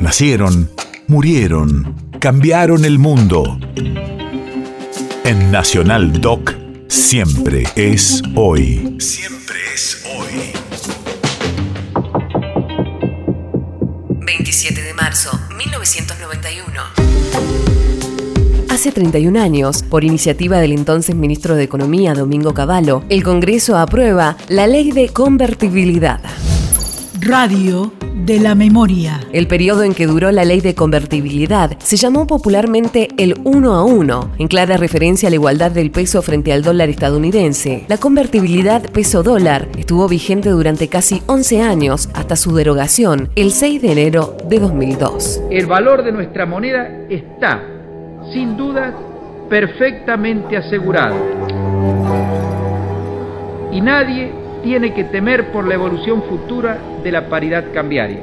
Nacieron, murieron, cambiaron el mundo. En Nacional Doc, siempre es hoy. Siempre es hoy. 27 de marzo, 1991. Hace 31 años, por iniciativa del entonces ministro de Economía, Domingo Cavallo, el Congreso aprueba la ley de convertibilidad. Radio de la memoria. El periodo en que duró la ley de convertibilidad se llamó popularmente el 1 a 1, en clara referencia a la igualdad del peso frente al dólar estadounidense. La convertibilidad peso-dólar estuvo vigente durante casi 11 años hasta su derogación el 6 de enero de 2002. El valor de nuestra moneda está, sin duda, perfectamente asegurado. Y nadie tiene que temer por la evolución futura de la paridad cambiaria.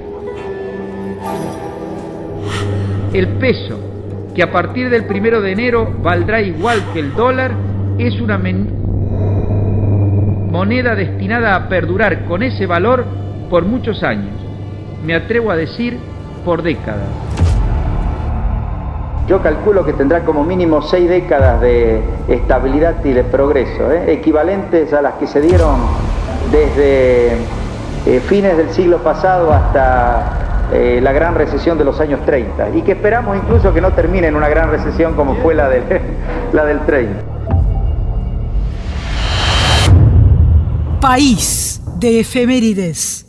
El peso, que a partir del primero de enero valdrá igual que el dólar, es una moneda destinada a perdurar con ese valor por muchos años, me atrevo a decir por décadas. Yo calculo que tendrá como mínimo seis décadas de estabilidad y de progreso, ¿eh? equivalentes a las que se dieron desde eh, fines del siglo pasado hasta eh, la gran recesión de los años 30 y que esperamos incluso que no termine en una gran recesión como fue la, de, la del 30. País de efemérides.